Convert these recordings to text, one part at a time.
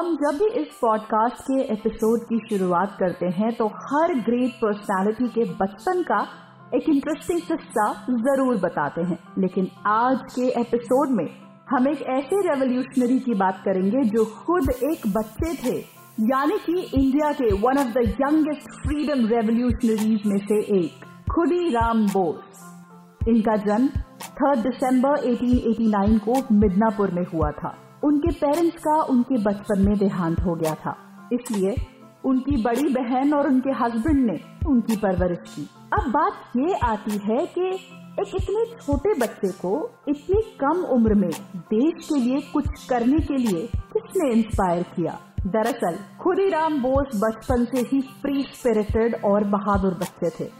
हम जब भी इस पॉडकास्ट के एपिसोड की शुरुआत करते हैं तो हर ग्रेट पर्सनालिटी के बचपन का एक इंटरेस्टिंग किस्सा ज़रूर बताते हैं। लेकिन आज के एपिसोड में हम एक ऐसे रेवोल्यूशनरी की बात करेंगे जो खुद एक बच्चे थे। यानी कि इंडिया के one of the youngest freedom revolutionaries में से एक खुदी राम बोस इनका जन्म 3 दिसंबर 1889 को मिदनापुर में हुआ था। उनके पेरेंट्स का उनके बचपन में देहांत हो गया था। इसलिए उनकी बड़ी बहन और उनके हस्बैंड ने उनकी परवरिश की। अब बात ये आती है कि एक इतने छोटे बच्चे को इतनी कम उम्र में देश के लिए कुछ करने के लिए किसने इंस्पायर किया? दरअसल, खुदीराम बोस बचपन से ही फ्री स्पिरिटेड और बहादुर बच्चे थे।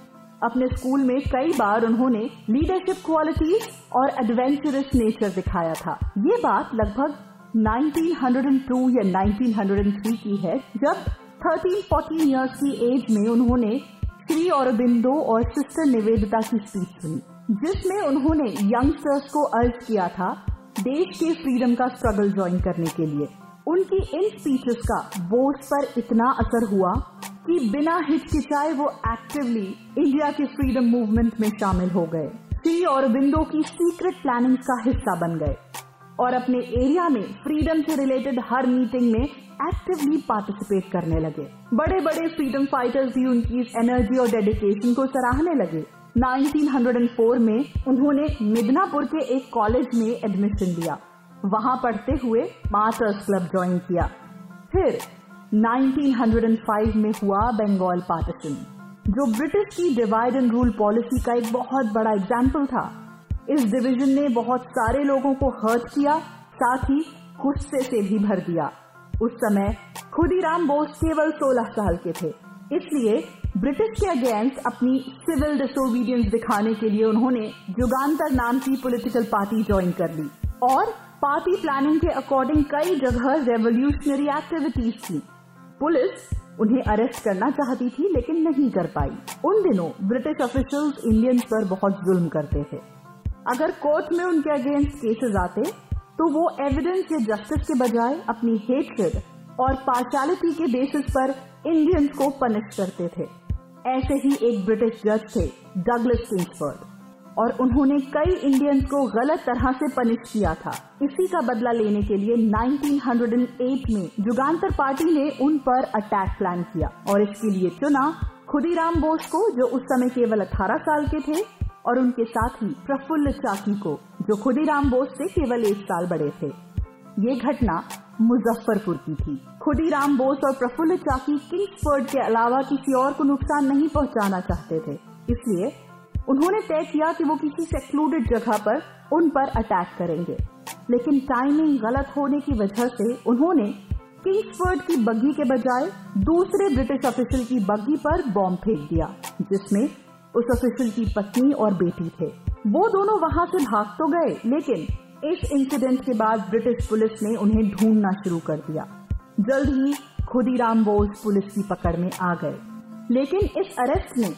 अपने स्कूल में कई बार उन्होंने लीडरशिप क्वालिटीज और एडवेंचरस नेचर दिखाया था। ये बात लगभग 1902 या 1903 की है, जब 13-14 इयर्स की एज में उन्होंने श्री औरबिंदो और सिस्टर निवेदिता की स्पीच सुनी, जिसमें उन्होंने यंगस्टर्स को अर्ज़ किया था देश के फ्रीडम का स्ट्रगल ज्वाइन करने के लिए। उनकी इन स्पीचेस का बोस पर इतना असर हुआ कि बिना हिचकिचाए वो एक्टिवली इंडिया के फ्रीडम मूवमेंट में शामिल हो गए। श्री और औरबिंदो की सीक्रेट प्लानिंग का हिस्सा बन गए। और अपने एरिया में फ्रीडम से रिलेटेड हर मीटिंग में एक्टिवली पार्टिसिपेट करने लगे। बड़े बड़े फ्रीडम फाइटर्स भी उनकी एनर्जी और डेडिकेशन को सराहने लगे। 1904 में उन्होंने मिदनापुर के एक कॉलेज में एडमिशन लिया। वहाँ पढ़ते हुए मास्टर्स क्लब ज्वाइन किया। फिर 1905 में हुआ बंगाल पार्टीशन जो ब्रिटिश की डिवाइड एंड रूल पॉलिसी का एक बहुत बड़ा एग्ज़ाम्पल था। इस डिवीज़न ने बहुत सारे लोगों को हर्ट किया, साथ ही गुस्से से भी भर दिया। उस समय खुदीराम बोस केवल 16 साल के थे। इसलिए ब्रिटिश के अगेंस्ट अपनी सिविल डिसोबीडियंस दिखाने के लिए उन्होंने जुगांतर नाम की पॉलिटिकल पार्टी ज्वाइन कर ली। और पार्टी प्लानिंग के अकॉर्डिंग कई जगह रेवोल्यूशनरी एक्टिविटीज़ थी। पुलिस उन्हें अरेस्ट करना चाहती थी, लेकिन नहीं कर पाई। उन दिनों ब्रिटिश ऑफिशियल्स इंडियंस पर बहुत जुल्म करते थे। अगर कोर्ट में उनके अगेंस्ट केसेस आते तो वो एविडेंस या जस्टिस के बजाय अपनी हेट्रेड और पार्शालिटी के बेसिस पर इंडियंस को पनिश करते थे। ऐसे ही एक ब्रिटिश जज थे डगलस किंग्सफर्ड और उन्होंने कई इंडियंस को गलत तरह से पनिश किया था। इसी का बदला लेने के लिए 1908 में जुगांतर पार्टी ने उन पर अटैक प्लान किया। और इसके लिए चुना खुदीराम बोस को, जो उस समय केवल 18 साल के थे और उनके साथ प्रफुल्ल चाकी को, जो खुदीराम बोस से केवल एक साल बड़े थे। ये घटना मुजफ्फरपुर की थी। खुदीराम बोस और प्रफुल्ल चाकी किंग्सफर्ड के अलावा किसी और को नुकसान नहीं पहुंचाना चाहते थे। इसलिए उन्होंने तय किया कि वो किसी सेक्लूडेड जगह पर उन पर अटैक करेंगे। लेकिन टाइमिंग गलत होने की वजह से उन्होंने किंग्सफर्ड की बग्गी के बजाय दूसरे ब्रिटिश ऑफिसर की बग्गी पर बॉम्ब फेंक दिया, जिसमें उस ऑफिशियल की पत्नी और बेटी थे। वो दोनों वहाँ से भाग तो गए, लेकिन इस इंसिडेंट के बाद ब्रिटिश पुलिस ने उन्हें ढूंढना शुरू कर दिया। जल्द ही खुदीराम बोस पुलिस की पकड़ में आ गए। लेकिन इस अरेस्ट ने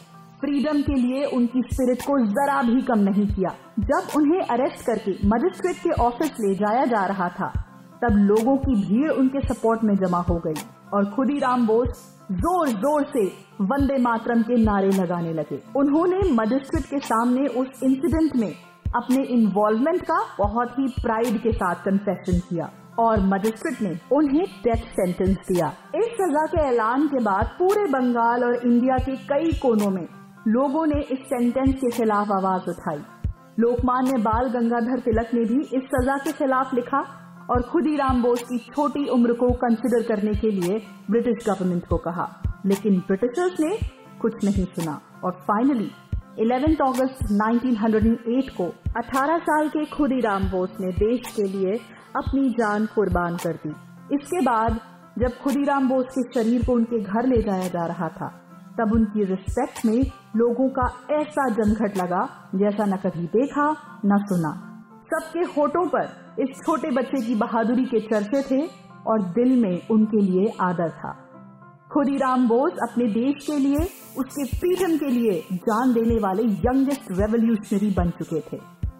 फ्रीडम के लिए उनकी स्पिरिट को जरा भी कम नहीं किया। जब उन्हें अरेस्ट करके मजिस्ट्रेट के ऑफ़िस ले जाया जा रहा था, तब लोगों की भीड़ उनके सपोर्ट में जमा हो गई। और खुदीराम बोस ज़ोर ज़ोर से वंदे मातरम के नारे लगाने लगे। उन्होंने मजिस्ट्रेट के सामने उस इंसिडेंट में अपने इन्वॉल्वमेंट का बहुत ही प्राइड के साथ कन्फेशन किया और मजिस्ट्रेट ने उन्हें डेथ सेंटेंस दिया। इस सजा के ऐलान के बाद पूरे बंगाल और इंडिया के कई कोनों में लोगों ने इस सेंटेंस के खिलाफ आवाज़ उठाई। लोकमान्य बाल गंगाधर तिलक ने भी इस सजा के खिलाफ लिखा। और खुद ही राम बोस की छोटी उम्र को कंसिडर करने के लिए ब्रिटिश गवर्नमेंट को कहा। लेकिन ब्रिटिशर्स ने कुछ नहीं सुना। और फाइनली 11 अगस्त 1908 को 18 साल के खुदीराम बोस ने देश के लिए अपनी जान कुर्बान कर दी। इसके बाद जब खुदीराम बोस के शरीर को उनके घर ले जाया जा रहा था, तब उनकी रिस्पेक्ट में लोगों का ऐसा जमघट लगा जैसा न कभी देखा, न सुना। सबके होठों पर इस छोटे बच्चे की बहादुरी के चर्चे थे और दिल में उनके लिए आदर था। खुदीराम बोस अपने देश के लिए, उसके फ्रीडम के लिए जान देने वाले यंगेस्ट रेवोल्यूशनरी बन चुके थे,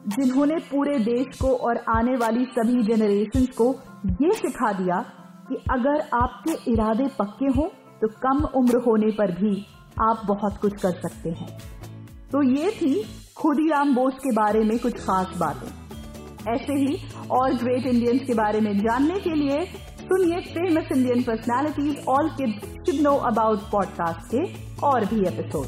जिन्होंने पूरे देश को और आने वाली सभी जेनरेशन को ये सिखा दिया कि अगर आपके इरादे पक्के हों तो कम उम्र होने पर भी आप बहुत कुछ कर सकते हैं। तो ये थी खुदीराम बोस के बारे में कुछ खास बातें। ऐसे ही और ग्रेट इंडियंस के बारे में जानने के लिए सुनिए famous Indian personalities all kids should know about podcast के और भी एपिसोड